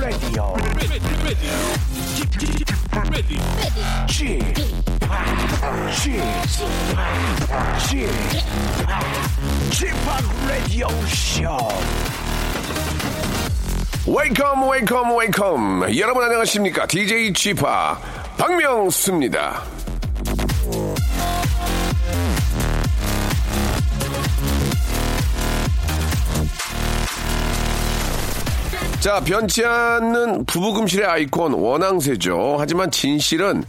Radio. g g o p Radio Show. 웨이컴 웨이컴 웨이컴 여러분 안녕하십니까 DJ g p 박명수입니다 자, 변치 않는 부부금실의 아이콘 원앙새죠. 하지만 진실은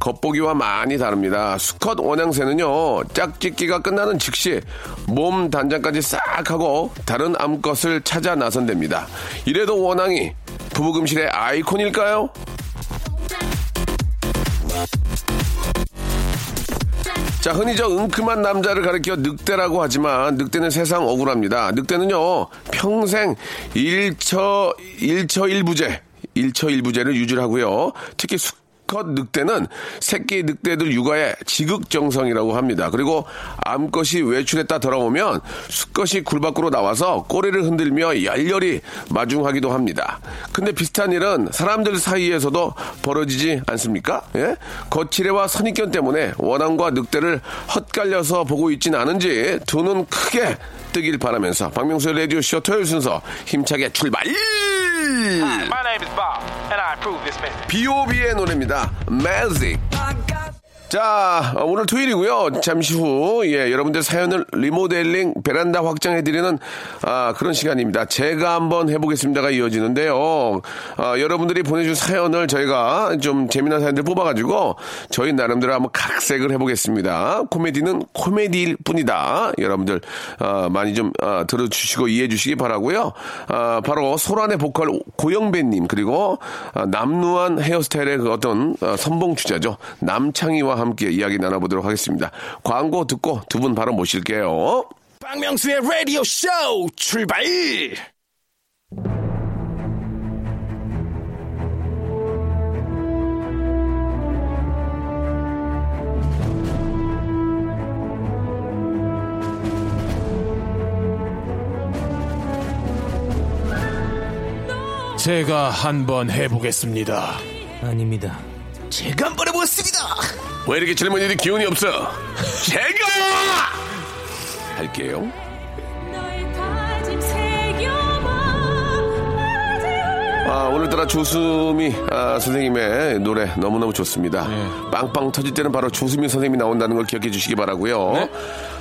겉보기와 많이 다릅니다. 수컷 원앙새는요, 짝짓기가 끝나는 즉시 몸 단장까지 싹 하고 다른 암컷을 찾아 나선답니다. 이래도 원앙이 부부금실의 아이콘일까요? 자, 흔히 저 은큼한 남자를 가리켜 늑대라고 하지만 늑대는 세상 억울합니다. 늑대는요, 평생 일처, 일처 일부제, 일처 일부제를 유지를 하고요. 특히 수컷 늑대는 새끼 늑대들 육아에 지극정성이라고 합니다. 그리고 암컷이 외출했다 돌아오면 수컷이 굴 밖으로 나와서 꼬리를 흔들며 열렬히 마중하기도 합니다. 근데 비슷한 일은 사람들 사이에서도 벌어지지 않습니까? 예? 거칠애와 선입견 때문에 원앙과 늑대를 헛갈려서 보고 있진 않은지 두 눈 크게 뜨길 바라면서 박명수의 라디오쇼 토요일 순서 힘차게 출발! My name is Bob, and I approve this message. B.O.B의 노래입니다. Magic. 자, 어, 오늘 토요일이고요. 잠시 후, 예, 여러분들 사연을 리모델링, 베란다 확장해드리는, 아, 그런 시간입니다. 제가 한번 해보겠습니다가 이어지는데요. 아, 여러분들이 보내준 사연을 저희가 좀 재미난 사연들 뽑아가지고, 저희 나름대로 한번 각색을 해보겠습니다. 코미디는 코미디일 뿐이다. 여러분들, 아, 많이 좀, 아, 들어주시고 이해해 주시기 바라고요 아, 바로 소란의 보컬 고영배님, 그리고, 아, 남루한 헤어스타일의 그 어떤, 아, 선봉 주자죠. 남창희와 함께 이야기 나눠보도록 하겠습니다. 광고 듣고 두 분 바로 모실게요. 박명수의 라디오 쇼 출발! 제가 한번 해보겠습니다. 아닙니다. 제가 한번 해보겠습니다. 왜 이렇게 젊은이들이 기운이 없어? 제가 할게요. 아, 오늘따라 조수미 아, 선생님의 노래 너무너무 좋습니다. 빵빵 터질 때는 바로 조수미 선생님이 나온다는 걸 기억해 주시기 바라고요.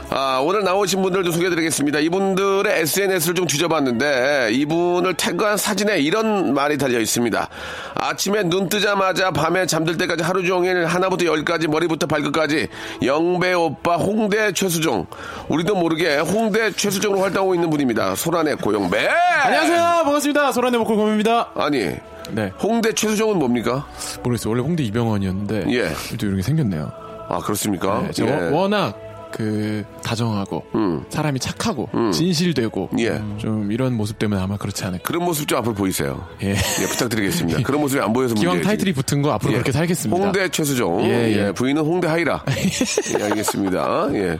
아, 오늘 나오신 분들도 소개해드리겠습니다. 이분들의 SNS를 좀 뒤져봤는데 이분을 태그한 사진에 이런 말이 달려 있습니다. 아침에 눈 뜨자마자 밤에 잠들 때까지 하루 종일 하나부터 열까지 머리부터 발끝까지 영배 오빠 홍대 최수종 우리도 모르게 홍대 최수종으로 활동하고 있는 분입니다. 소란의 고영배 안녕하세요. 반갑습니다. 소란의 목골 검입니다. 아니 네. 홍대 최수종은 뭡니까? 모르겠어요. 원래 홍대 이병헌이었는데. 예. 또 이런 게 생겼네요. 아 그렇습니까? 네, 예. 워낙 그 다정하고 음. 사람이 착하고 진실되고 예. 좀 이런 모습 때문에 아마 그렇지 않을까. 그런 모습 좀 앞으로 보이세요. 예. 예, 부탁드리겠습니다. 그런 모습이 안 보여서 기왕 문제지. 타이틀이 붙은 거 앞으로 예. 그렇게 살겠습니다. 홍대 최수종. 예, 예, 예. 부인은 홍대 하이라. 예, 알겠습니다. 예.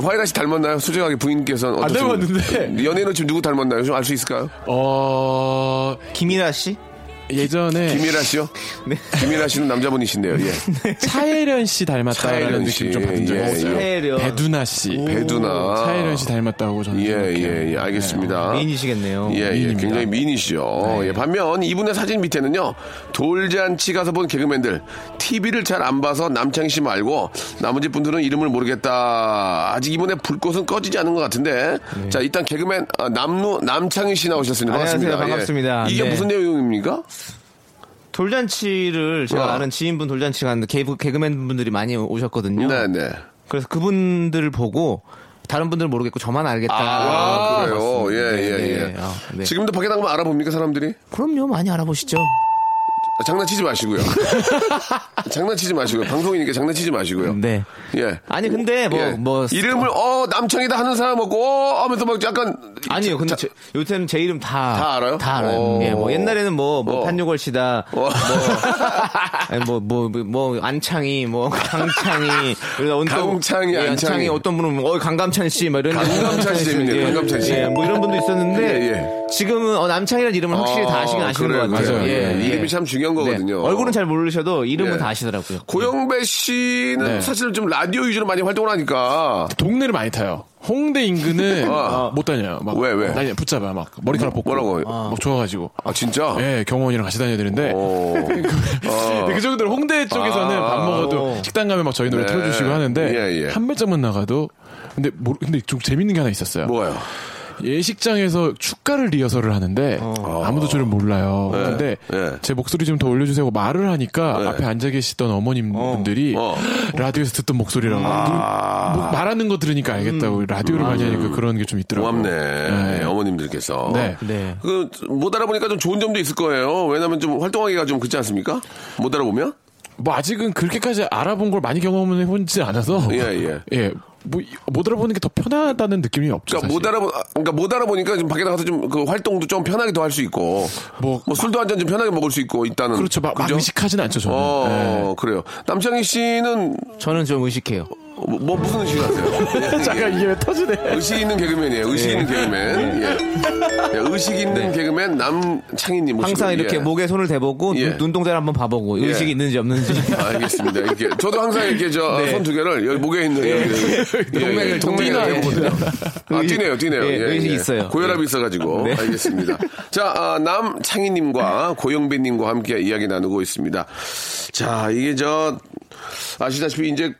화이라 씨 닮았나요? 솔직하게 부인께서는 안? 닮았는데. 연예인은 지금 누구 닮았나요? 좀 알 수 있을까요? 어 김이라 씨? 예전에 김일아 씨요? 네. 김일아 씨는 남자분이신데요. 예. 차혜련 씨 닮았다라는 차혜련 느낌 씨. 좀 받은 적이 예, 있어요. 차혜련. 배두나 씨, 배두나. 차혜련 씨 닮았다고 저는 예. 예, 예, 알겠습니다. 미인이시겠네요. 예, 예, 미인입니다. 굉장히 미인이시죠. 예, 반면 이분의 사진 밑에는요, 돌잔치 가서 본 개그맨들, TV를 잘 안 봐서 남창희 씨 말고, 나머지 분들은 이름을 모르겠다. 아직 이분의 불꽃은 꺼지지 않은 것 같은데, 자, 일단 개그맨, 아, 남루, 남창희 씨 나오셨습니다. 반갑습니다. 안녕하세요. 반갑습니다. 예. 이게 네. 무슨 내용입니까? 돌잔치를 제가 어. 아는 지인분 돌잔치 갔는데 개그, 개그맨 분들이 많이 오셨거든요. 네네. 그래서 그분들을 보고 다른 분들은 모르겠고 저만 알겠다. 아, 그래요? 예, 네, 예, 네. 예. 아, 네. 지금도 밖에 나가면 알아봅니까, 사람들이? 그럼요, 많이 알아보시죠. 아, 장난치지 마시고요. 장난치지 마시고요. 방송이니까 장난치지 마시고요. 네. 예. 아니 근데 뭐 예. 뭐 이름을 어 남창이다 하는 사람 없고 어 하면서 막 약간 아니요, 근데 제, 요새는 제 이름 다. 다 알아요? 다 알아요. 오. 예, 뭐 옛날에는 뭐, 뭐 어. 판유걸 씨다. 뭐, 아니, 뭐, 뭐, 뭐, 뭐, 안창이, 뭐, 강창이. 그래서 어떤- 강창이, 예, 안창이. 어떤 분은, 뭐, 어, 강감찬 씨, 뭐 이런. 강감찬 씨 재밌네요, 예, 강감찬 씨. 예, 뭐 이런 분도 있었는데. 예, 예. 지금은 어, 남창이라는 이름을 확실히 다 아시긴 아시는 그래요, 것 같아요. 그래요. 예, 예, 예. 이름이 참 중요한 거거든요. 네. 얼굴은 잘 모르셔도 이름은 예. 다 아시더라고요. 고영배 씨는 네. 사실 좀 라디오 위주로 많이 활동을 하니까 동네를 많이 타요. 홍대 인근은 아. 못 다녀요. 막 왜, 왜? 다녀, 붙잡아 막 머리카락 뽑고. 뭐라고요? 막 좋아가지고. 아 진짜? 예, 경호원이랑 같이 다녀야 되는데. 오. 근데 그 정도로 홍대 쪽에서는 아. 밥 먹어도 식당 가면 막 저희 노래 네. 틀어주시고 하는데 예, 예. 한 발짝만 나가도 근데 뭐, 근데 좀 재밌는 게 하나 있었어요. 뭐가요? 예식장에서 축가를 리허설을 하는데 아무도 저를 몰라요. 네. 근데 네. 제 목소리 좀 더 올려주세요 말을 하니까 네. 앞에 앉아 계시던 어머님 분들이 어. 라디오에서 듣던 목소리라고 아. 뭐 말하는 거 들으니까 알겠다고 라디오를 많이 하니까 그런 게 좀 있더라고요. 고맙네. 네. 어머님들께서. 네. 네. 그, 못 알아보니까 좀 좋은 점도 있을 거예요. 왜냐면 좀 활동하기가 좀 그렇지 않습니까? 못 알아보면? 뭐 아직은 그렇게까지 알아본 걸 많이 경험을 해본지 않아서 예, 예. 예. 뭐, 이- 못 알아보는 게 더 편하다는 느낌이 없죠. 그러니까 못 사실. 알아보, 아, 그러니까 못 알아보니까 좀 밖에 나가서 좀 그 활동도 좀 편하게 더 할 수 있고. 뭐, 뭐- 술도 한 잔 좀 편하게 먹을 수 있고 있다는. 그렇죠. 막, 막 그죠? 의식하진 않죠, 저는. 어, 예. 그래요. 남창희 씨는 저는 좀 의식해요. 뭐, 뭐 무슨 의식을 하세요? 잠깐 이게 왜 터지네. 의식 있는 개그맨이에요. 의식 있는 개그맨. 예. 예, 의식 있는 개그맨 남창희님 모시고. 항상 이렇게 예. 목에 손을 대보고 예. 눈, 눈동자를 한번 봐보고 예. 의식이 있는지 없는지. 알겠습니다. 이렇게 저도 항상 이렇게 저 손 두 개를 여기 목에 있는 동맥을 동맥을 보거든요. 아 뛰네요, 뛰네요. 예, 의식이 있어요. 고혈압이 있어가지고 네. 알겠습니다. 자 아, 남창희님과 고영배님과 함께 이야기 나누고 있습니다. 자 이게 저 아시다시피 이제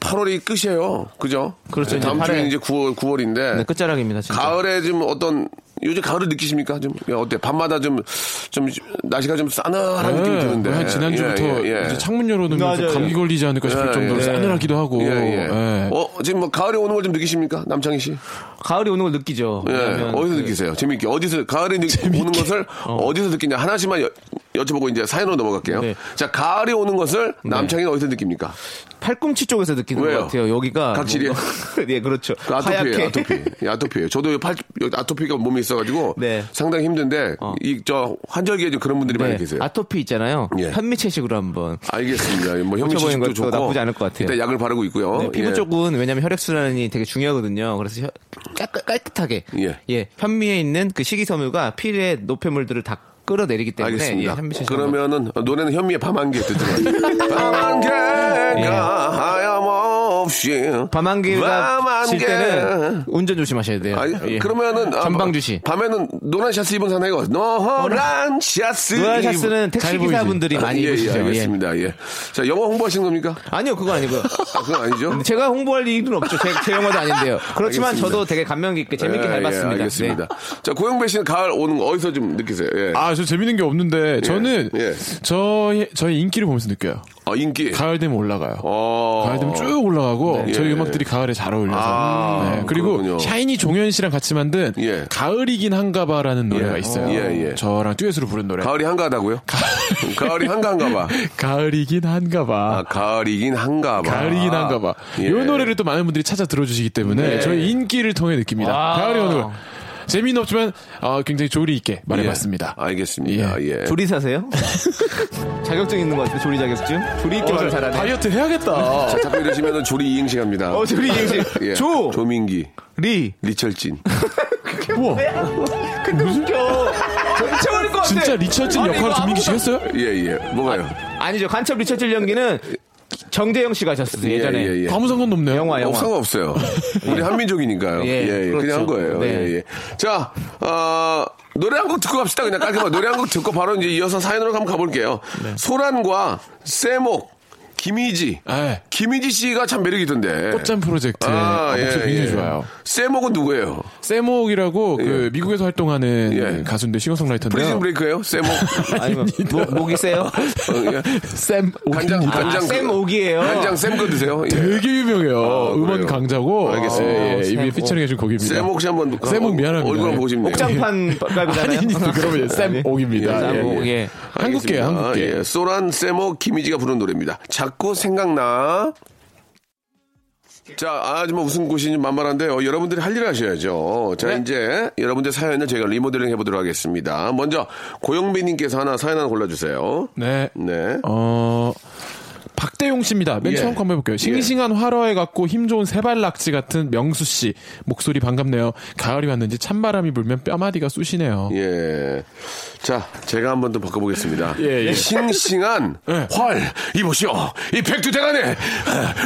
8월이 끝이에요. 그죠? 그렇죠. 이제 다음 주에 8월. 이제 9월 9월인데 네, 끝자락입니다, 진짜. 가을에 좀 어떤 요즘 가을을 느끼십니까? 좀 야, 어때? 밤마다 좀 좀 날씨가 좀 싸늘한 느낌이 드는데. 한 지난주부터 예, 예, 예. 이제 창문 열어놓으면 좀 맞아요. 감기 걸리지 않을까 싶을 예, 정도로 예. 싸늘하기도 하고. 예, 예. 예. 어, 지금 뭐 가을이 오는 걸 좀 느끼십니까? 남창희 씨? 가을이 오는 걸 느끼죠. 예. 어디서 그- 느끼세요? 재밌게. 어디서, 가을이 느, 오는 것을 어. 디서 느끼냐? 하나씩만 여, 여쭤보고 이제 사연으로 넘어갈게요. 네. 자, 가을이 오는 것을 남창희는 어디서 느낍니까? 팔꿈치 쪽에서 느끼는 왜요? 것 같아요. 여기가 각질이요? 뭔가- 예, 그렇죠. 그 아토피예요, 하얗게 아토피. 예, 아토피예요. 저도 팔, 여기 아토피가 몸에 있어가지고 네. 상당히 힘든데 이저 환절기에 좀 그런 분들이 많이 네, 계세요. 아토피 있잖아요. 예. 현미채식으로 한번. 알겠습니다. 뭐 고쳐보는 현미식도 것도 좋고 나쁘지 않을 것 같아요. 일단 약을 바르고 있고요. 네, 피부 예. 쪽은 왜냐면 혈액순환이 되게 중요하거든요. 그래서 혀- 깔, 깔끔하게 예. 현미에 있는 그 식이섬유가 피의 노폐물들을 다 끌어내리기 때문에 알겠습니다. 예, 현미채식 그러면은 노래는 현미의 밤안개 듣지만 밤안개가 하염 없이 밤안개가 질 밤안개. 때는 운전 조심하셔야 돼요. 아니, 예. 그러면은 아, 전방 주시. 밤에는 노란 샤스 입은 사나이가 노란 샤스 노란 샤스는 택시? 기사분들이 많이 예, 예, 입으시죠. 예. 알겠습니다. 예. 자, 영화 홍보하시는 겁니까? 아니요, 그건 아니고요. 아, 그건 아니죠? 제가 홍보할 일은 없죠. 제, 제 영화도 아닌데요. 그렇지만 알겠습니다. 저도 되게 감명 깊게 재밌게 예, 잘 예, 봤습니다. 알겠습니다. 네. 자, 고영배 씨는 가을 오는 거 어디서 좀 느끼세요? 예. 아, 저 재밌는 게 없는데 저는 예. 저희 저희 인기를 보면서 느껴요. 아, 인기. 가을 되면 올라가요. 어. 가을 되면 쭉 올라가고 네. 저희 예. 음악들이 가을에 잘 어울려서 아, 네, 그리고 그렇군요. 샤이니 종현 씨랑 같이 만든 예. 가을이긴 한가봐라는 노래가 예. 있어요. 예, 예. 저랑 듀엣으로 부른 노래. 가을이 한가하다고요? 가을이 한가한가 봐. 가을이긴 한가봐. 아, 가을이긴 한가 봐. 가을이긴 한가봐. 예. 이 노래를 또 많은 분들이 찾아 들어주시기 때문에 네. 저희 인기를 통해 느낍니다. 아. 가을이 거. 재미는 없지만 어, 굉장히 조리 있게 말해봤습니다. 예. 알겠습니다. 예. 조리 사세요? 자격증 있는 것 같아요. 조리 자격증? 조리 있게 말을 잘하네. 다이어트 해야겠다. 자, 자꾸 이러시면 조리 이행시 갑니다. 어, 조리 이행시. 예. 조! 조민기. 리! 리철진. 근데 웃겨. 저 미쳐버릴 것 같아. 진짜 리처진 역할을 조민기 씨 했어요? 예, 예. 뭐가요? 아니죠. 간첩 리처질 연기는 정재영 씨가 하셨어요. 예전에. 예, 예, 예. 아무 상관도 없네요. 영화, 어, 영화. 상관없어요. 우리 한민족이니까요. 예, 예, 예. 그렇죠. 그냥 한 거예요. 네. 예, 예. 자, 어, 노래 한 곡 듣고 갑시다. 그냥 깔끔하게 노래 한 곡 듣고 바로 이제 이어서 사연으로 한번 가볼게요. 네. 소란과 세목, 김희지. 예. 김희지 씨가 참 매력이 있던데. 꽃잠 프로젝트 아, 네. 목소리 예, 굉장히 예. 좋아요. 세목은 누구예요? 세목이라고 그 예. 미국에서 활동하는 예. 가수인데 싱어송라이터인데요. 프리즌 브레이크예요? 세목. 아니면 목, 목이 세요? 어, 예. 샘 간장. 간장. 아, 쌤 옥이에요. 간장 쌤거 드세요? 예. 되게 유명해요. 아, 음원? 강자고. 알겠습니다. 예, 예, 이미 샘 피처링 해준 곡입니다. 세목 씨 한번. 세목 미안합니다. 얼굴 보고 싶네요. 옥장판 깔고잖아요. 아니, 그러면 샘 옥입니다. 예, 예. 한국계예요. 한국계. 예, 소란, 세모, 김희지가 부른 노래입니다. 자꾸 생각나. 자, 아주 뭐 무슨 곳인지 만만한데요. 여러분들이 할 일을 하셔야죠. 자, 이제 여러분들 사연을 저희가 리모델링 해보도록 하겠습니다. 먼저 고영빈님께서 하나 사연 하나 골라주세요. 네. 네. 어, 박대용 씨입니다. 맨 예. 처음 거 한번 해볼게요. 싱싱한 활어에 갖고 힘 좋은 세발낙지 같은 명수 씨 목소리 반갑네요. 가을이 왔는지 찬바람이 불면 뼈마디가 쑤시네요. 예. 자, 제가 한 번 더 바꿔보겠습니다. 예, 예. 싱싱한 활, 이보시오. 이 백두 대간에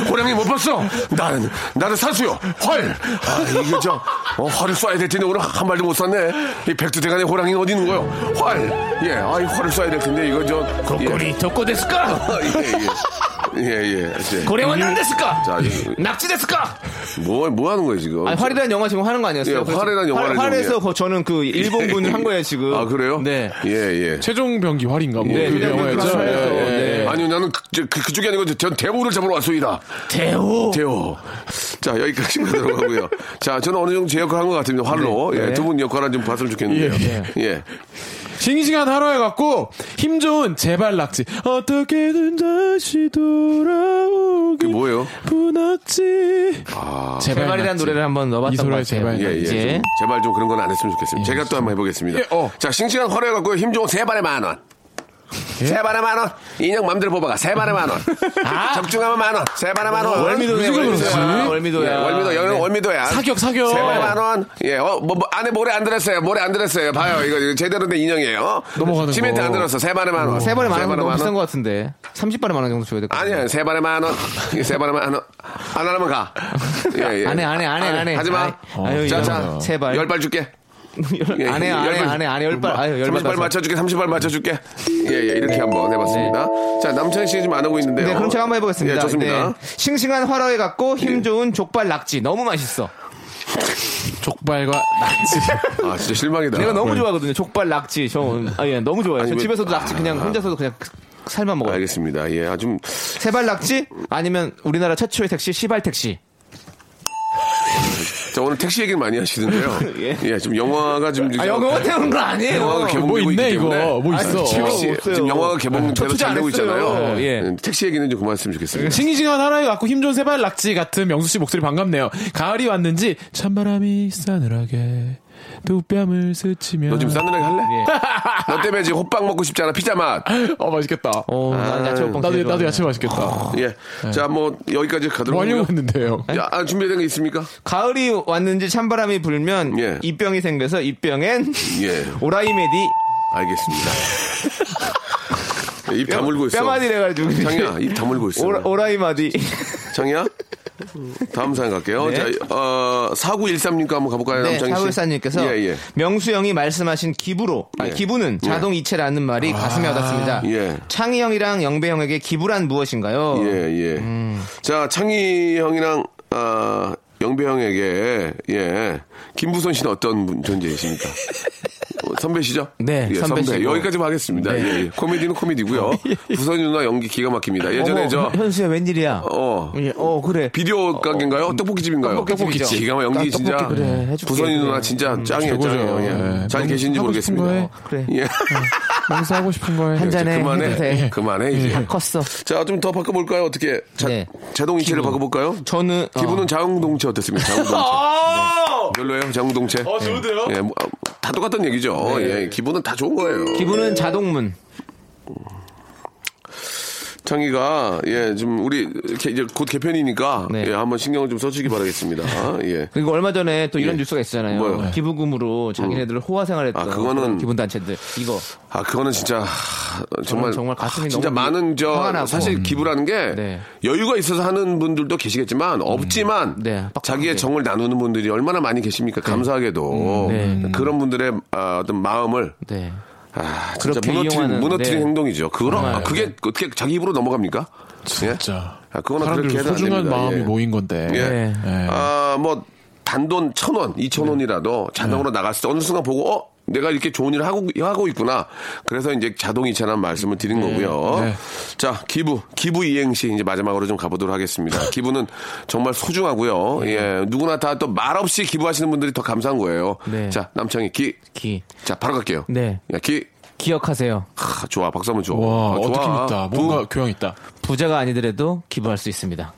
호랑이 못 봤어? 나는, 나는 사수요. 활. 아, 이게 저, 어, 활을 쏴야 될 텐데 오늘 한 발도 못 쐈네. 이 백두 대간에 호랑이는 어디 있는 거요? 활. 예, 아, 이 활을 쏴야 될 텐데 이거 저. 고리 덕고 됐을까? 예, 예. 예, 예. 예. 고래원 안 됐을까? 자, 이- 낙지 됐을까? 뭐, 뭐 하는 거예요, 지금? 아니, 활이라는 영화 지금 하는 거 아니었어요? 예, 활이라는 영화를 활, 활에서 좀, 거- 저는 그 일본 분을 한 거예요 지금. 아, 그래요? 네. 예, 예. 최종 병기 활인가 뭐 예, 그 예, 영화였죠. 예, 예, 예. 아니요, 나는 그, 저, 그, 그 쪽이 아니고 전 대우를 잡으러 왔소이다. 대호. 대호. 자, 여기까지 가도록 하고요. 자, 저는 어느 정도 제 역할 한 것 같습니다. 활로. 네. 예, 네. 두분 역할은 좀 봤으면 좋겠는데요. 예. 싱싱한 하루에 갖고 힘 좋은 제발 낙지 어떻게든 다시 돌아오기 뭐예요? 분낙지 제발이라는 노래를 한번 넣어봤던 것 같아요. 제발. 예, 예. 좀 제발 좀 그런 건 안 했으면 좋겠습니다. 제가 또 한번 해보겠습니다. 예, 어. 자, 싱싱한 활에 갖고 힘 좋은 세 발에 만 원. 세 발에 만 원. 인형 맘대로 뽑아가. 세 발에 만 원. 적중하면 만 원. 세 발에 만 원. 월미도네, 무슨 월미도야. 월미도야. 예, 월미도, 여기는 네. 월미도야. 사격 사격 세 발에 만 원. 예, 어, 뭐, 뭐, 안에 모래 안 들었어요. 모래 안 들었어요. 봐요. 이거, 이거 제대로 된 인형이에요. 넘어가는 시멘트 거. 안 들었어. 세 발에 만 원. 세 번에 만원 너무 만 비싼 것 같은데. 30번에 만원 정도 줘야 될 것 같아요. 아니야, 세 발에 만 원. 세 발에 만 원. 안 하면 가. 예, 예. 안 해, 안 해, 안 해, 안 해. 하지 마. 아유, 자, 자. 세 발. 열 발 줄게. 예, 안 해, 안 해, 안 해, 안 해. 열 발. 아유, 열 발. 30발 맞춰줄게, 30발 맞춰줄게. 예, 예, 이렇게 한번 해봤습니다. 자, 남창희 씨가 지금 안 하고 있는데요. 네, 그럼 제가 한번 해보겠습니다. 예, 좋습니다. 네. 싱싱한 활어에 갖고 힘 예. 좋은 족발 낙지. 너무 맛있어. 족발과 낙지 아, 진짜 실망이다. 내가 너무 좋아하거든요. 족발 낙지. 저, 아, 예, 너무 좋아해요. 아니, 집에서도 낙지 그냥 혼자서도 그냥 살만 먹어요. 알겠습니다. 예, 아주 세발 낙지? 아니면 우리나라 최초의 택시, 시발 택시. 자, 오늘 택시 얘기를 많이 하시는데요. 예. 예, 지금 영화가 지금. 아, 영어 태우는 거 아니에요. 영화가 개봉되고 뭐 있네 이거. 뭐 있어 아니, 지금 택시, 없어요. 지금 영화가 개봉 저 제대로 투자 잘안 되고. 있잖아요. 예. 음, 택시 얘기는 좀 그만했으면 좋겠습니다. 싱싱한 하루에 갖고 힘 좋은 세발 낙지 같은 명수 씨 목소리 반갑네요. 가을이 왔는지 찬바람이 싸늘하게 두 뺨을 스치며 너 지금 싸늘하게 할래? 예. 너 때문에 지금 호빵 먹고 싶지 않아? 피자 맛. 어 맛있겠다. 어, 난 야채 먹방 나도 제일 나도 좋아하네. 야채 맛있겠다. 예. 자, 뭐, 여기까지 가도록 뭐 하고요. 했는데요. 야, 아, 준비된 거 있습니까? 가을이 왔는지 찬바람이 불면 예. 입병이 생겨서 입병엔 예. 오라이메디 알겠습니다. 입 다물고 있어. 뼈마디래 가지고 장이야, 입 다물고 있어. 오라, 오라이마디 장이야? 다음 사연 갈게요. 네. 자, 어, 4913님과 한번 가볼까요, 네, 남창희 씨? 사골사님께서 예, 예. 명수 형이 말씀하신 기부로 아니, 예. 기부는 자동 이체라는 말이 가슴에 와닿습니다. 예. 창희 형이랑 영배 형에게 기부란 무엇인가요? 예, 예. 음. 자, 창희 형이랑, 아, 영배 형에게, 예. 김부선 씨는 어떤 분 존재이십니까? 어, 선배시죠? 네, 예, 선배. 여기까지만 하겠습니다. 네. 예, 예. 코미디는 코미디고요. 부선 누나 연기 기가 막힙니다. 예전에 어머, 저, 현수야 웬일이야? 어, 예, 어 그래. 비디오 가게인가요? 떡볶이집인가요? 떡볶이집이죠. 기가 막 연기 아, 진짜. 떡볶이 그래, 해줄게. 부선이 누나. 진짜 짱이에요, 최고죠. 짱이에요. 예. 예. 잘 너무 계신지 모르겠습니다. 해. 그래. 예. 명수 하고 싶은 거 해. 한 잔에 그만해. 돼. 그만해, 이제. 다 컸어. 자, 좀 더 바꿔볼까요? 어떻게? 자, 네. 자동 이체를 기부. 바꿔볼까요? 저는 어. 기분은 자웅동체 어떻습니까? 자웅동체. 별로예요? 자웅동체? 어, 좋은데요? 예, 뭐, 아, 다 똑같은 얘기죠. 예, 기분은 다 좋은 거예요. 기부는 자동문. 창희가, 예, 좀, 우리, 이렇게 이제 곧 개편이니까, 네. 예, 한번 신경을 좀 써주기 바라겠습니다. 예. 그리고 얼마 전에 또 이런 예. 뉴스가 있잖아요. 뭐요? 기부금으로 자기네들 호화 생활했던 아, 그거는- 기분 단체들. 이거 아, 그거는 진짜, 하, 정말. 정말 가슴이 진짜 너무 많은, 저, 나고. 사실 기부라는 게, 네. 여유가 있어서 하는 분들도 계시겠지만, 없지만, 네, 빡빡하게. 자기의 정을 나누는 분들이 얼마나 많이 계십니까? 감사하게도. 네. 그런 분들의 아, 어떤 마음을, 네. 아, 진짜 그렇게 무너뜨린, 이용하는, 무너뜨린 네. 행동이죠. 그거 정말, 아, 그게 어떻게 자기 입으로 넘어갑니까? 예? 진짜. 아, 그거는 그렇게 해도 안 소중한. 마음이 예. 모인 건데. 예. 네. 예. 아, 뭐, 단돈 천 원, 이천 원이라도 자동으로 나갔을 때 어느 순간 보고, 어? 내가 이렇게 좋은 일을 하고, 하고 있구나. 그래서 이제 자동이체라는 말씀을 드린 거고요. 네. 자, 기부, 기부 이행시 이제 마지막으로 좀 가보도록 하겠습니다. 기부는 정말 소중하고요. 예, 누구나 다 또 말없이 기부하시는 분들이 더 감사한 거예요. 네. 자, 남창희 기. 기. 자, 바로 갈게요. 네. 야, 기. 기억하세요. 하, 좋아. 박수 한번 줘. 와, 아, 좋아. 어떻게 있다. 뭔가 교양 있다. 부자가 아니더라도 기부할 수 있습니다.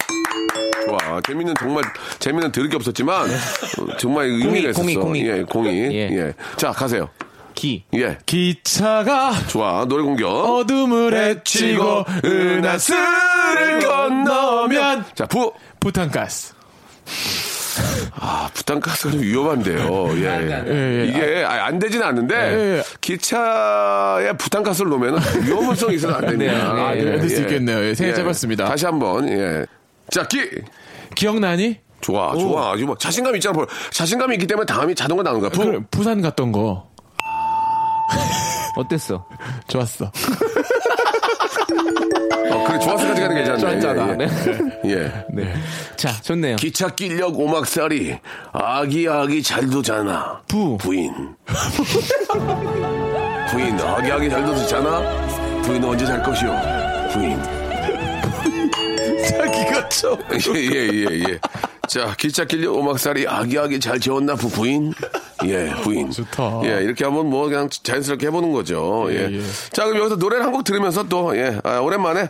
좋아. 재미는 정말, 재미는 들을 게 없었지만, 어, 정말 의미가 공이, 있었어. 공이, 공이. 예, 공이. 예. 예. 자, 가세요. 기. 예. 기차가 좋아. 노래 공격. 어둠을 헤치고 은하수를 건너면 자, 부. 부탄가스. 아, 부탄가스가 좀 위험한데요. 예. 예, 예. 이게 아, 안 되진 않는데 예, 예. 기차에 부탄가스를 놓으면 위험성이 있어서 안 됩니다. 네, 네, 아, 네, 예, 될수 예. 있겠네요. 예, 생각 해봤습니다. 다시 한번 예. 자, 기. 기억나니? 좋아, 좋아. 이거 뭐 자신감 있잖아. 볼. 자신감이 있기 때문에 다음이 자동으로 나오는 거야. 부. 그, 부산 갔던 거. 어땠어? 좋았어. 어, 그래, 좋아서까지 가는 게 괜찮네. 좋았잖아. 예, 예. 예. 네. 자, 좋네요. 기차 끼력 오막살이 아기 아기 잘 도잖아. 부. 부인. 부인 아기 아기 잘 도잖아. 부인 언제 잘 것이오? 부인. 쳐. 예, 예, 예, 예. 자, 기차 끼력 오막살이 아기 아기 잘 재웠나 부, 부인? 예, 부인. 좋다. 예, 이렇게 한번 뭐 그냥 자연스럽게 해보는 거죠. 예. 예, 예. 자, 그럼 여기서 노래를 한 곡 들으면서 또, 예, 아, 오랜만에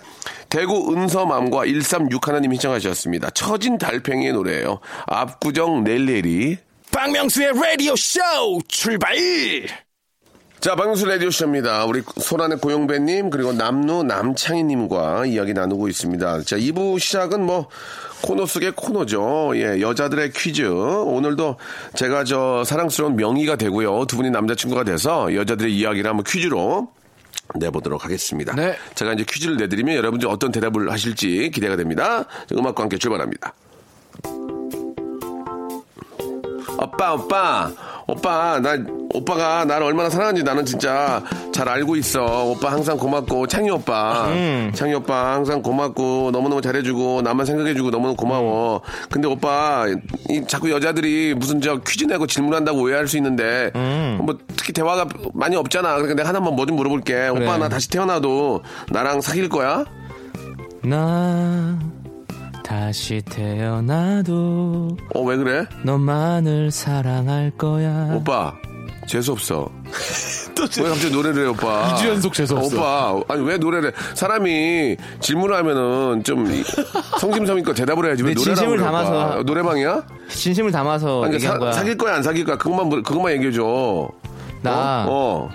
대구 은서맘과 1361님이 신청하셨습니다. 처진 달팽이의 노래예요 압구정 넬레리. 박명수의 라디오 쇼 출발! 자, 박명수 라디오쇼입니다. 우리 소란의 고용배님, 그리고 남루 남창희님과 이야기 나누고 있습니다. 자, 2부 시작은 뭐, 코너 속의 코너죠. 예, 여자들의 퀴즈. 오늘도 제가 저 사랑스러운 명의가 되고요. 두 분이 남자친구가 돼서 여자들의 이야기를 한번 퀴즈로 내보도록 하겠습니다. 네. 제가 이제 퀴즈를 내드리면 여러분들 어떤 대답을 하실지 기대가 됩니다. 자, 음악과 함께 출발합니다. 오빠, 오빠, 오빠, 나, 오빠가 나를 얼마나 사랑하는지 나는 진짜 잘 알고 있어. 오빠 항상 고맙고, 창희 오빠. 창희 오빠 항상 고맙고, 너무너무 잘해주고, 나만 생각해주고, 너무너무 고마워. 근데 오빠, 이 자꾸 여자들이 무슨 저 퀴즈 내고 질문한다고 오해할 수 있는데, 뭐 특히 대화가 많이 없잖아. 그러니까 내가 하나만 뭐 좀 물어볼게. 오빠 나 다시 태어나도 나랑 사귈 거야? 나 다시 태어나도 어, 왜 그래? 너만을 사랑할 거야. 오빠, 재수없어. 왜 갑자기 노래를 해, 오빠? 2주 연속 재수없어. 오빠, 아니, 왜 노래를 해? 사람이 질문을 하면은 좀 이- 성심성의껏 대답을 해야지. 왜 노래를 진심을 그래, 오빠? 담아서 노래방이야? 진심을 담아서 아니, 얘기한 사, 거야. 사귈 거야, 안 사귈 거야? 그것만, 물- 그것만 얘기해줘. 나 어, 어.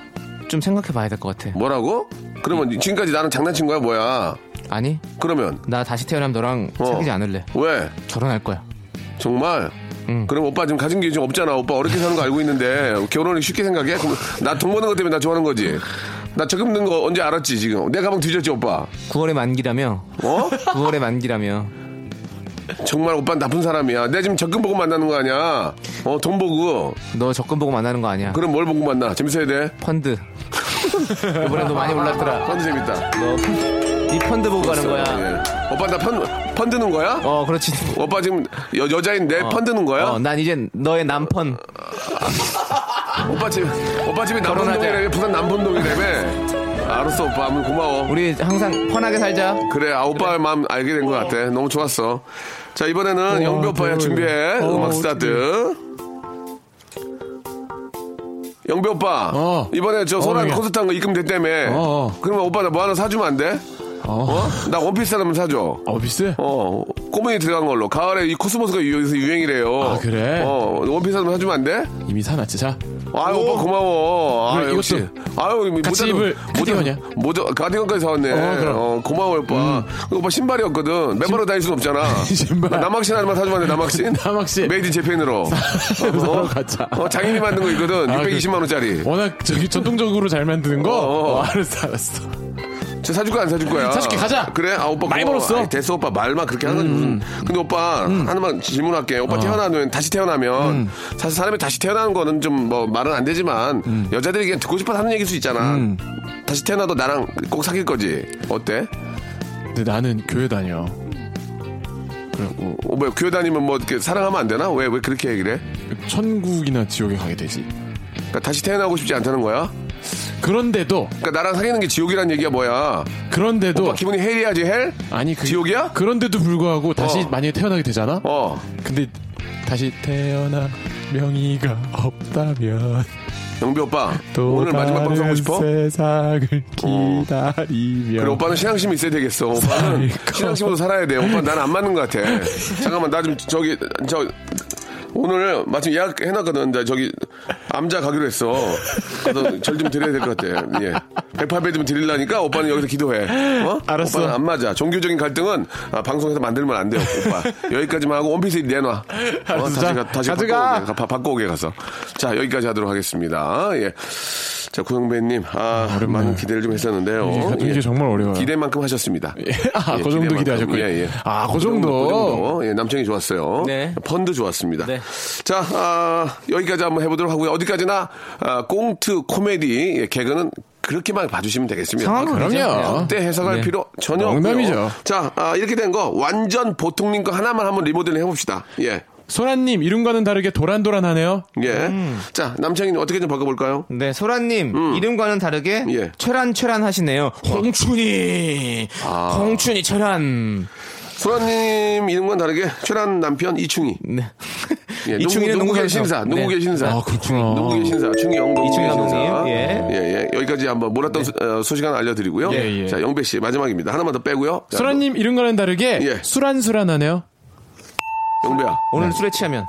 좀 생각해 봐야 될 것 같아. 뭐라고? 그러면 지금까지 나는 장난친 거야, 뭐야? 아니, 그러면, 나 다시 태어나면 너랑 어. 사귀지 않을래. 왜? 결혼할 거야. 정말? 응. 그럼 오빠 지금 가진 게 지금 없잖아. 오빠 어렵게 사는 거 알고 있는데 결혼을 쉽게 생각해? 그럼 나 돈 버는 것 때문에 나 좋아하는 거지. 나 적금 든거 언제 알았지 지금? 내 가방 뒤졌지 오빠. 9월에 만기라며. 어? 9월에 만기라며. 정말 오빠 나쁜 사람이야. 내가 지금 적금 보고 만나는 거 아니야? 어, 돈 보고. 너 적금 보고 만나는 거 아니야. 그럼 뭘 보고 만나? 재밌어야 돼? 펀드. 이번에 너 많이 올랐더라. 펀드 재밌다. 너 펀드, 이 펀드 보고 가는 거야. 예. 오빠 나 펀, 펀드는 거야? 어, 그렇지. 오빠 지금 여, 여자인데 펀드는 거야? 어, 난 이제 너의 남펀. 오빠 집, 오빠 집이. 남본동이라며. 부산 남본동이라며. 알았어, 오빠. 아무 고마워. 우리 항상 편하게 살자. 그래, 아, 오빠의 마음 알게 된 것 같아. 너무 좋았어. 자, 이번에는 영배 오빠야 준비해. 음악 스타트. 영배 오빠. 어. 이번에 저 소란 어, 콘서트 한 거 입금됐다며. 어, 어. 그러면 오빠 나 뭐 하나 사주면 안 돼? 어? 나 원피스 하나만 사줘. 어 비스? 어, 꽃무늬 들어간 걸로. 가을에 이 코스모스가 요새 유행이래요. 아, 그래? 어, 원피스 하나만 사주면 안 돼? 이미 사놨지, 자. 아유, 오빠 고마워. 아, 그래, 역시. 이것도 아유, 같이 입을 카디건이야? 모자, 가디건까지 사왔네. 어, 그럼. 어, 고마워, 오빠. 그 오빠 신발이었거든. 맨발로 다닐 순 없잖아. 신발. 나 남학신 하나만 사주면 안 돼, 남학신? 남학신. made in Japan으로. 사러 가자. 어, 장인이 만든 거 있거든. 아, 620만원짜리. 워낙 저기 전통적으로 잘 만드는 거? 어, 어. 어, 알았어, 알았어. 저 사줄 거야, 안 사줄 거야? 사줄게, 가자. 그래? 아, 오빠. 많이. 벌었어. 음. 아이, 됐어, 오빠. 말만 그렇게 하는 거지. 무슨. 근데 오빠, 하나만 질문할게. 오빠 어. 태어나면, 다시 태어나면, 음. 사실 사람이 다시 태어나는 거는 좀 뭐 말은 안 되지만, 음. 여자들이 그냥 듣고 싶어 하는 얘기일 수 있잖아. 다시 태어나도 나랑 꼭 사귈 거지. 어때? 근데 나는 교회 다녀. 그리고 어, 뭐, 교회 다니면 뭐, 이렇게 사랑하면 안 되나? 왜, 왜 그렇게 얘기를 해? 천국이나 지옥에 가게 되지. 그러니까 다시 태어나고 싶지 않다는 거야? 그런데도, 그러니까 나랑 사귀는 게 지옥이란 얘기야, 뭐야? 그런데도. 오빠 기분이 헬이야지, 헬? 아니, 그, 지옥이야? 그런데도 불구하고 다시 어. 만약에 태어나게 되잖아? 어. 근데 다시 태어나 명의가 없다면 영비 오빠, 또 오늘 마지막 방송 하고 싶어? 어. 세상을 기다리며 그래 오빠는 신앙심이 있어야 되겠어. 오빠는. 신앙심으로 살아야 돼. 오빠 나는 안 맞는 것 같아. 잠깐만 나 좀 저기 저 오늘 마침 예약 해놨거든. 이제 저기 암자 가기로 했어. 그래서 절 좀 드려야 될 것 같아. 예. 108배 좀 드리려니까 오빠는 여기서 기도해. 어? 알았어. 오빠는 안 맞아. 종교적인 갈등은 아, 방송에서 만들면 안 돼요, 오빠. 여기까지만 하고 원피스 내놔. 어, 다시 자, 가, 다시 가져가. 바꿔 오게, 가- 바꿔 오게 가서. 자, 여기까지 하도록 하겠습니다. 예. 자, 고영배님, 아, 많은 기대를 좀 했었는데요. 이게, 이게 예. 정말 어려워요. 기대만큼 하셨습니다. 아, 예, 그 정도 기대만큼. 기대하셨군요. 예, 예. 아, 그그 정도. 그 정도. 예, 남청이 좋았어요. 네. 펀드 좋았습니다. 네. 자, 아, 여기까지 한번 해보도록 하고요. 어디까지나 아, 꽁트 코미디 예, 개그는 그렇게만 봐주시면 되겠습니다. 상황은 그럼요. 그때 해석할 네. 필요 전혀 농담이죠. 없고요. 자, 아, 이렇게 된 거 완전 보통님 거 하나만 한번 리모델링 해봅시다. 예. 소라님 이름과는 다르게 도란도란하네요. 예. 자, 남창이님 어떻게 좀 바꿔볼까요? 네, 소라님 이름과는 다르게 예. 최란 최란 하시네요. 홍춘이, 홍춘이 최란. 소라님 이름과는 다르게 최란 남편 이충희. 네. 예, 이충희는 농구, 농구계 농구. 신사, 농구계 네. 신사. 아, 그렇구나. 농구계 신사, 충희영 농구계 이충희 신사. 감독님, 예. 예, 예. 여기까지 한번 몰랐던 소, 어, 소식 하나 알려드리고요. 예, 예. 자, 영배 씨 마지막입니다. 하나만 더 빼고요. 자, 소라님 이름과는 다르게 예. 수란수란하네요. 영배야, 오늘 술에 취하면.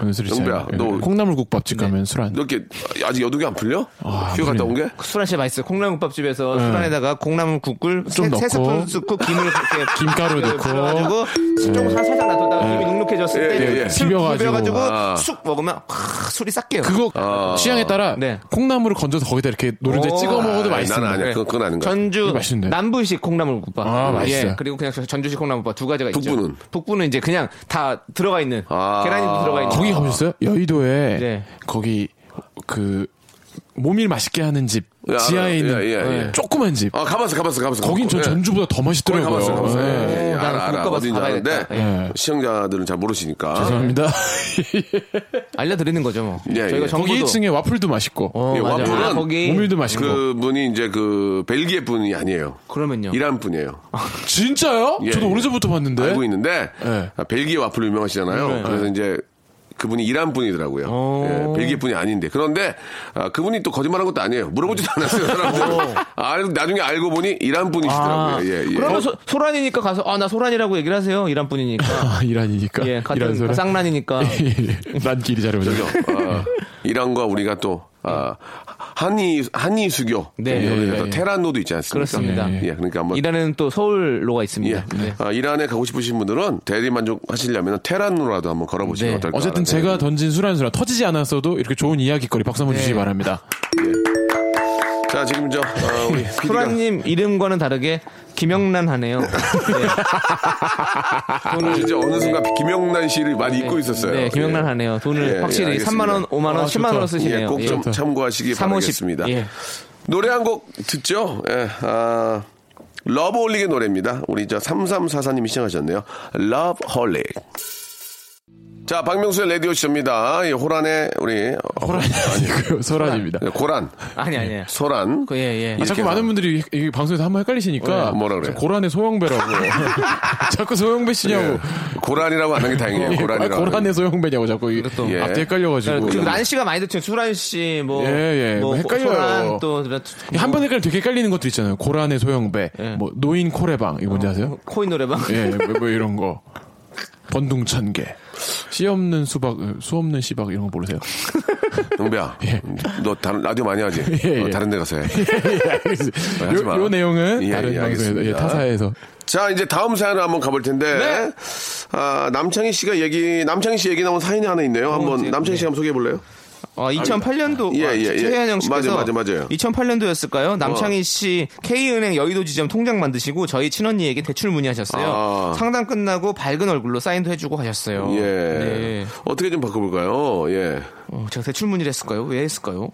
오늘 술이 영배야, 있어요. 너- 콩나물국밥집 가면 수란. 너 이렇게 아직 여독이 안 풀려? 아, 휴가 갔다 온 게? 수란 씨 맛있어요. 콩나물국밥집에서 수란에다가 콩나물국을 좀 세, 세 넣고. 스푼 넣고 김을 이렇게 김가루 넣고. 가지고 좀 살짝 놔뒀다가 김이 눅눅해졌을 예, 때 예, 예. 술 비벼가지고. 비벼가지고 아. 쑥 먹으면 하, 술이 싹 깨요. 그거 취향에 따라 네. 콩나물을 건져서 거기다 이렇게 노른자 오. 찍어 먹어도 아, 맛있습니다. 나는 아니야. 네. 그건, 아닌 거야. 전주. 남부식 콩나물국밥. 아, 맛있어요. 예, 그리고 그냥 전주식 콩나물국밥 두 가지가 있죠. 북부는? 북부는 이제 그냥 다 들어가 있는 아. 계란이 들어가 있는. 거기 가보셨어요? 여의도에 네. 거기 그 모밀 맛있게 하는 집 야, 지하에 예, 있는 예, 예. 조그만 집. 아, 가봤어, 가봤어, 가봤어. 거긴 전 예. 전주보다 더 맛있더라고요. 가봤어, 가봤어. 예. 예, 예, 어, 알아, 알아. 어딘지 아는데. 예. 시청자들은 잘 모르시니까. 죄송합니다. 알려드리는 거죠, 뭐. 예, 저희가 예. 정보도. 거기 1층에 와플도 맛있고 어, 예, 맞아. 와플은 아, 거기. 모밀도 맛있고. 그 분이 이제 그 벨기에 분이 아니에요. 그러면요. 이란 분이에요. 진짜요? 예, 저도 예. 오래전부터 봤는데. 알고 있는데 네. 아, 벨기에 와플 유명하시잖아요. 네. 그래서 이제 그분이 이란 분이더라고요. 오. 예, 벨기에 분이 아닌데 그런데 아, 그분이 또 거짓말한 것도 아니에요. 물어보지도 않았어요. 사람들. 아, 나중에 알고 보니 이란 분이시더라고요. 아, 예, 예. 그러면 소, 소란이니까 가서 아 나 소란이라고 얘기를 하세요 이란 분이니까 아, 이란이니까. 예 이란 같은 소라. 쌍란이니까 난 길이 잘 오죠. 아, 이란과 우리가 또 아, 한이 한이 수교 네. 여기서 예, 예. 테란노도 있지 않습니까? 그렇습니다. 예, 예. 그러니까 한번 이란은 또 서울로가 예. 있습니다. 네. 아, 이란에 가고 싶으신 분들은 대리 만족하시려면 테란노라도 한번 걸어보시면 네. 어떨까? 어쨌든 제가 던진 수란수란 터지지 않았어도 이렇게 좋은 이야기거리 박수 한번 네. 주시기 바랍니다. 자 지금 저 아, 우리 소란님 이름과는 다르게 김영란 하네요. 네. 오늘 진짜 어느 순간 김영란 씨를 많이 잊고 있었어요. 네, 김영란 예. 하네요. 돈을 예, 확실히 예, 3만 원, 5만 원, 아, 10만 원을 좋다. 쓰시네요. 예, 꼭좀 예. 참고하시기 350. 바라겠습니다. 예. 노래 한 곡 듣죠? 예, 아, 러브홀릭의 노래입니다. 우리 저 3344님이 시청하셨네요. Loveholic. 자, 박명수의 라디오 쇼입니다. 이 호란의 우리. 호란이 아니고요. 소란입니다. 네, 고란. 아니 아니에요. 소란. 그, 예, 예. 아, 자꾸 많은. 분들이 이 방송에서 한 번 헷갈리시니까 네, 뭐라 그래요? 저 고란의 소영배라고 자꾸 소영배 씨냐고 예, 고란이라고 하는 게 다행이에요. 아, 고란이라고. 고란의 소영배냐고 자꾸 이- 이것도- 예. 앞뒤 헷갈려가지고 그리고 란 씨가 많이 듣죠. 수란 씨, 뭐. 예, 예. 뭐, 헷갈려요. 소란, 또. 한번 헷갈리면 되게 헷갈리는 것들 있잖아요. 고란의 소영배, 예. 뭐 노인 코레방 이거 뭔지 아세요? 코인 노래방. 예, 뭐, 뭐 이런 거. 번둥천개. 씨 없는 수박, 수 없는 씨박 이런 거 모르세요? 영배야. 너 다른 라디오 많이 하지? 예, 예. 어, 다른 데 가서 해. 하지 마. 요, 요 내용은 예, 다른 예, 방송에서. 예, 타사에서. 자, 이제 다음 사연을 한번 가볼 텐데. 네. 아, 남창희 씨가 얘기, 남창희 씨 얘기 나온 사연이 하나 있네요. 한번, 이제, 남창희 씨 네. 한번 소개해 볼래요? 어, 2008년도 예, 예, 예. 최현영 씨께서 맞아, 맞아, 맞아요. 2008년도였을까요? 남창희 씨 K은행 여의도 지점 통장 만드시고 저희 친언니에게 대출 문의하셨어요. 아. 상담 끝나고 밝은 얼굴로 사인도 해주고 가셨어요. 예. 네. 어떻게 좀 바꿔볼까요? 예. 어, 제가 대출 문의를 했을까요? 왜 했을까요?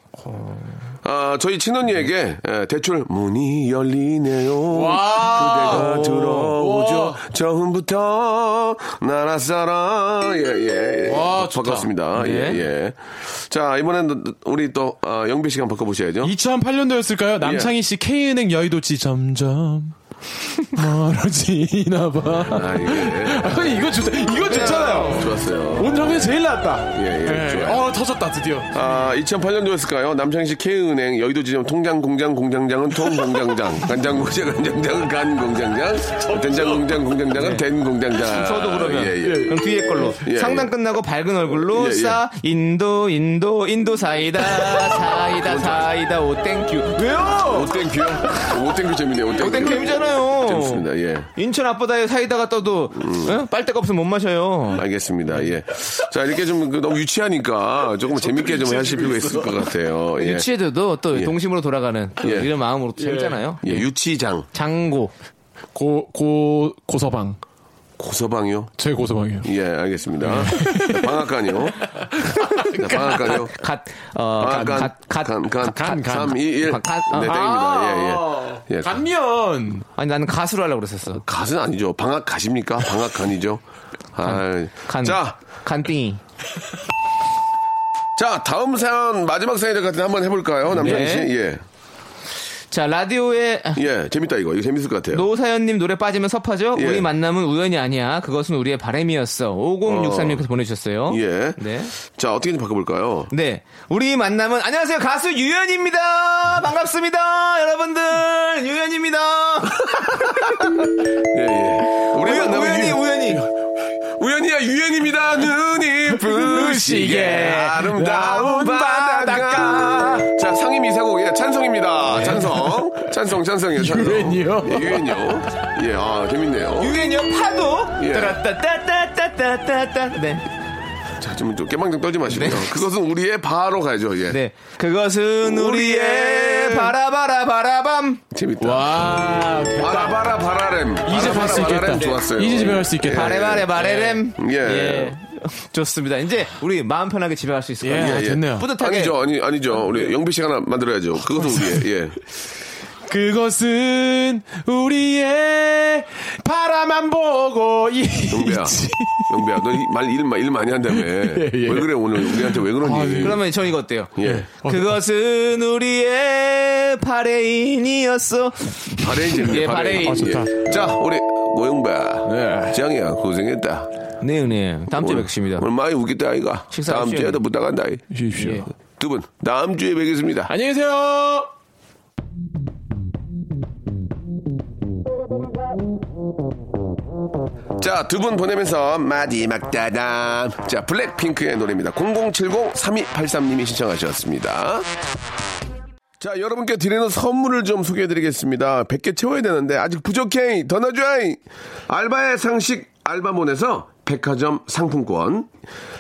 아, 저희 친언니에게 예, 대출 문이 열리네요. 그대가 들어오죠. 처음부터 나라 사랑. 예, 예. 와. 바꿨습니다. 네. 예, 예. 자, 이번엔 우리 또, 아, 씨가 한번 바꿔보셔야죠. 2008년도였을까요? 남창희 씨 K은행 여의도 지 점점. 멀어지나 봐. 아, 이게. 아, 이거 좋다. 이거 좋잖아요. 좋았어요. 온정에 제일 낫다. 예, 예, 좋아요. 어, 터졌다, 드디어. 아, 2008년도였을까요? 남창시 K은행 여의도 지점 통장 공장 공장장은 통 공장장, 간장 공장 공장장은 간 공장장, 된장 공장 공장장은 된 공장장. 저도 그러면 예, 예. 그럼 뒤에 걸로 예, 상담 끝나고 밝은 얼굴로 예, 예. 싸 인도 인도 인도 사이다 사이다 사이다 oh thank you 왜요? oh thank you요? oh thank you 재밌네요. oh thank you. oh thank you 재밌잖아 요. 재밌습니다. 예. 인천 앞바다에 사이다가 떠도 어? 빨대가 없으면 못 마셔요. 알겠습니다. 예. 자, 이렇게 좀 그, 너무 유치하니까 조금 재밌게 좀 하실 필요가 있을 것 같아요. 예. 유치해도 또 예. 동심으로 돌아가는 그 예. 이런 마음으로 재밌잖아요. 예, 유치장. 장고 고, 고, 고서방. 고서방이요? 제 고서방이요. 예, 알겠습니다. 자, 방앗간이요. 자, 방앗간이요. 갓, 어, 갓, 방앗간. 갓, 갓, 간, 간, 간, 간. 3, 2, 1. 간, 간. 네, 아. 땡입니다. 예, 예. 예. 간면! 아니 나는 가수로 하려고 그랬었어. 갓은 아니죠. 방앗갓입니까? 방앗간이죠. 아, 간, 자, 간띵이. 자, 다음 사연, 마지막 사연 같은 한번 해볼까요? 남창희 씨? 네. 예. 자 라디오에 예, 재밌다, 이거. 이거 재밌을 것 같아요. 노사연님 노래 빠지면 섭하죠? 예. 우리 만남은 우연이 아니야. 그것은 우리의 바람이었어. 5063님께서 보내주셨어요. 예. 네. 자, 어떻게 좀 바꿔볼까요? 네. 우리 만남은, 안녕하세요. 가수 유연입니다. 반갑습니다. 여러분들. 유연입니다. 예, 예. 우리 우연, 만나면 우연히, 유- 우연히. 우연이야, 유연입니다. 눈이 부시게 아름다운 바 찬성. 찬성, 찬성이에요, 찬성. 유엔이요? 예, 유엔이요. 예, 아, 재밌네요. 유연이요. 파도. 예. 따라따따따따따따. 네. 자, 좀, 좀 깨방정 떨지 마시고요. 그것은 우리의 바로 가야죠, 예. 네. 그것은 우리의 바라바라 바라밤. 재밌다. 와, 바라바라 바라렘. 이제 할수 있겠다. 좋았어요. 이제 집에 갈 수 있겠다. 바레바레 바레렘. 예. 좋습니다. 이제 우리 마음 편하게 집에 갈 수 있을 것 예, 같아요. 됐네요. 뿌듯하게. 아니죠, 아니, 아니죠. 우리 영비 씨가 하나 만들어야죠. 그것은 우리의, 예. 그것은 우리의 바라만 보고 영비야. 있지. 영비야, 너말 일, 일 많이 한다며. 예. 왜 그래, 오늘 우리한테 왜 그러니? 그러면 저 이거 어때요? 예. 그것은 우리의 바레인이었어. 바레인 재밌네, 예, 바레인. 바레인. 아, 좋다. 예. 자, 우리 노영바. 네. 지영이야, 고생했다. 네, 네. 다음 주에 오늘- 뵙겠습니다. 오늘 많이 웃겠다, 아이가. 식사하십시오. 다음 주에도 부탁한다. 쉬십시오. 예. 두 분, 다음 주에 뵙겠습니다. 안녕히 계세요. 자, 두 분 보내면서 마지막 따담. 자, 블랙핑크의 노래입니다. 0070-3283님이 신청하셨습니다. 자, 여러분께 드리는 선물을 좀 소개해 드리겠습니다. 100개 채워야 되는데, 아직 부족해! 더 넣어줘! 알바의 상식 알바몬에서 백화점 상품권.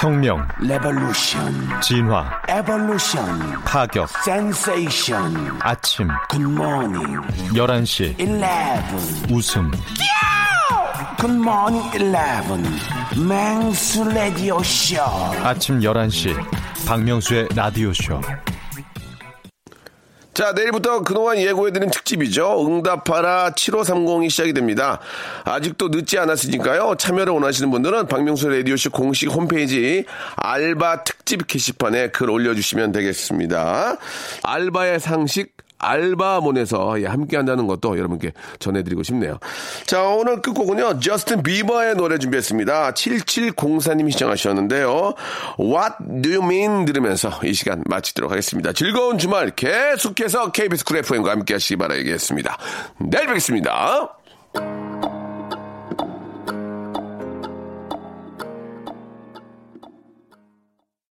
혁명, revolution 진화, evolution 파격, 센세이션 아침, good morning 11시, eleven 웃음, good morning eleven 맹수 라디오 쇼 아침 11시, 박명수의 라디오 쇼. 자, 내일부터 그동안 예고해드린 특집이죠. 응답하라 7530이 시작이 됩니다. 아직도 늦지 않았으니까요. 참여를 원하시는 분들은 박명수 라디오쇼 공식 홈페이지 알바 특집 게시판에 글 올려주시면 되겠습니다. 알바의 상식 알바몬에서 예, 함께 한다는 것도 여러분께 전해드리고 싶네요. 자, 오늘 끝곡은요, 저스틴 비버의 노래 준비했습니다. 7704님이 시청하셨는데요. What do you mean? 들으면서 이 시간 마치도록 하겠습니다. 즐거운 주말 계속해서 KBS 쿨 FM과 함께 하시기 바라겠습니다. 내일 뵙겠습니다.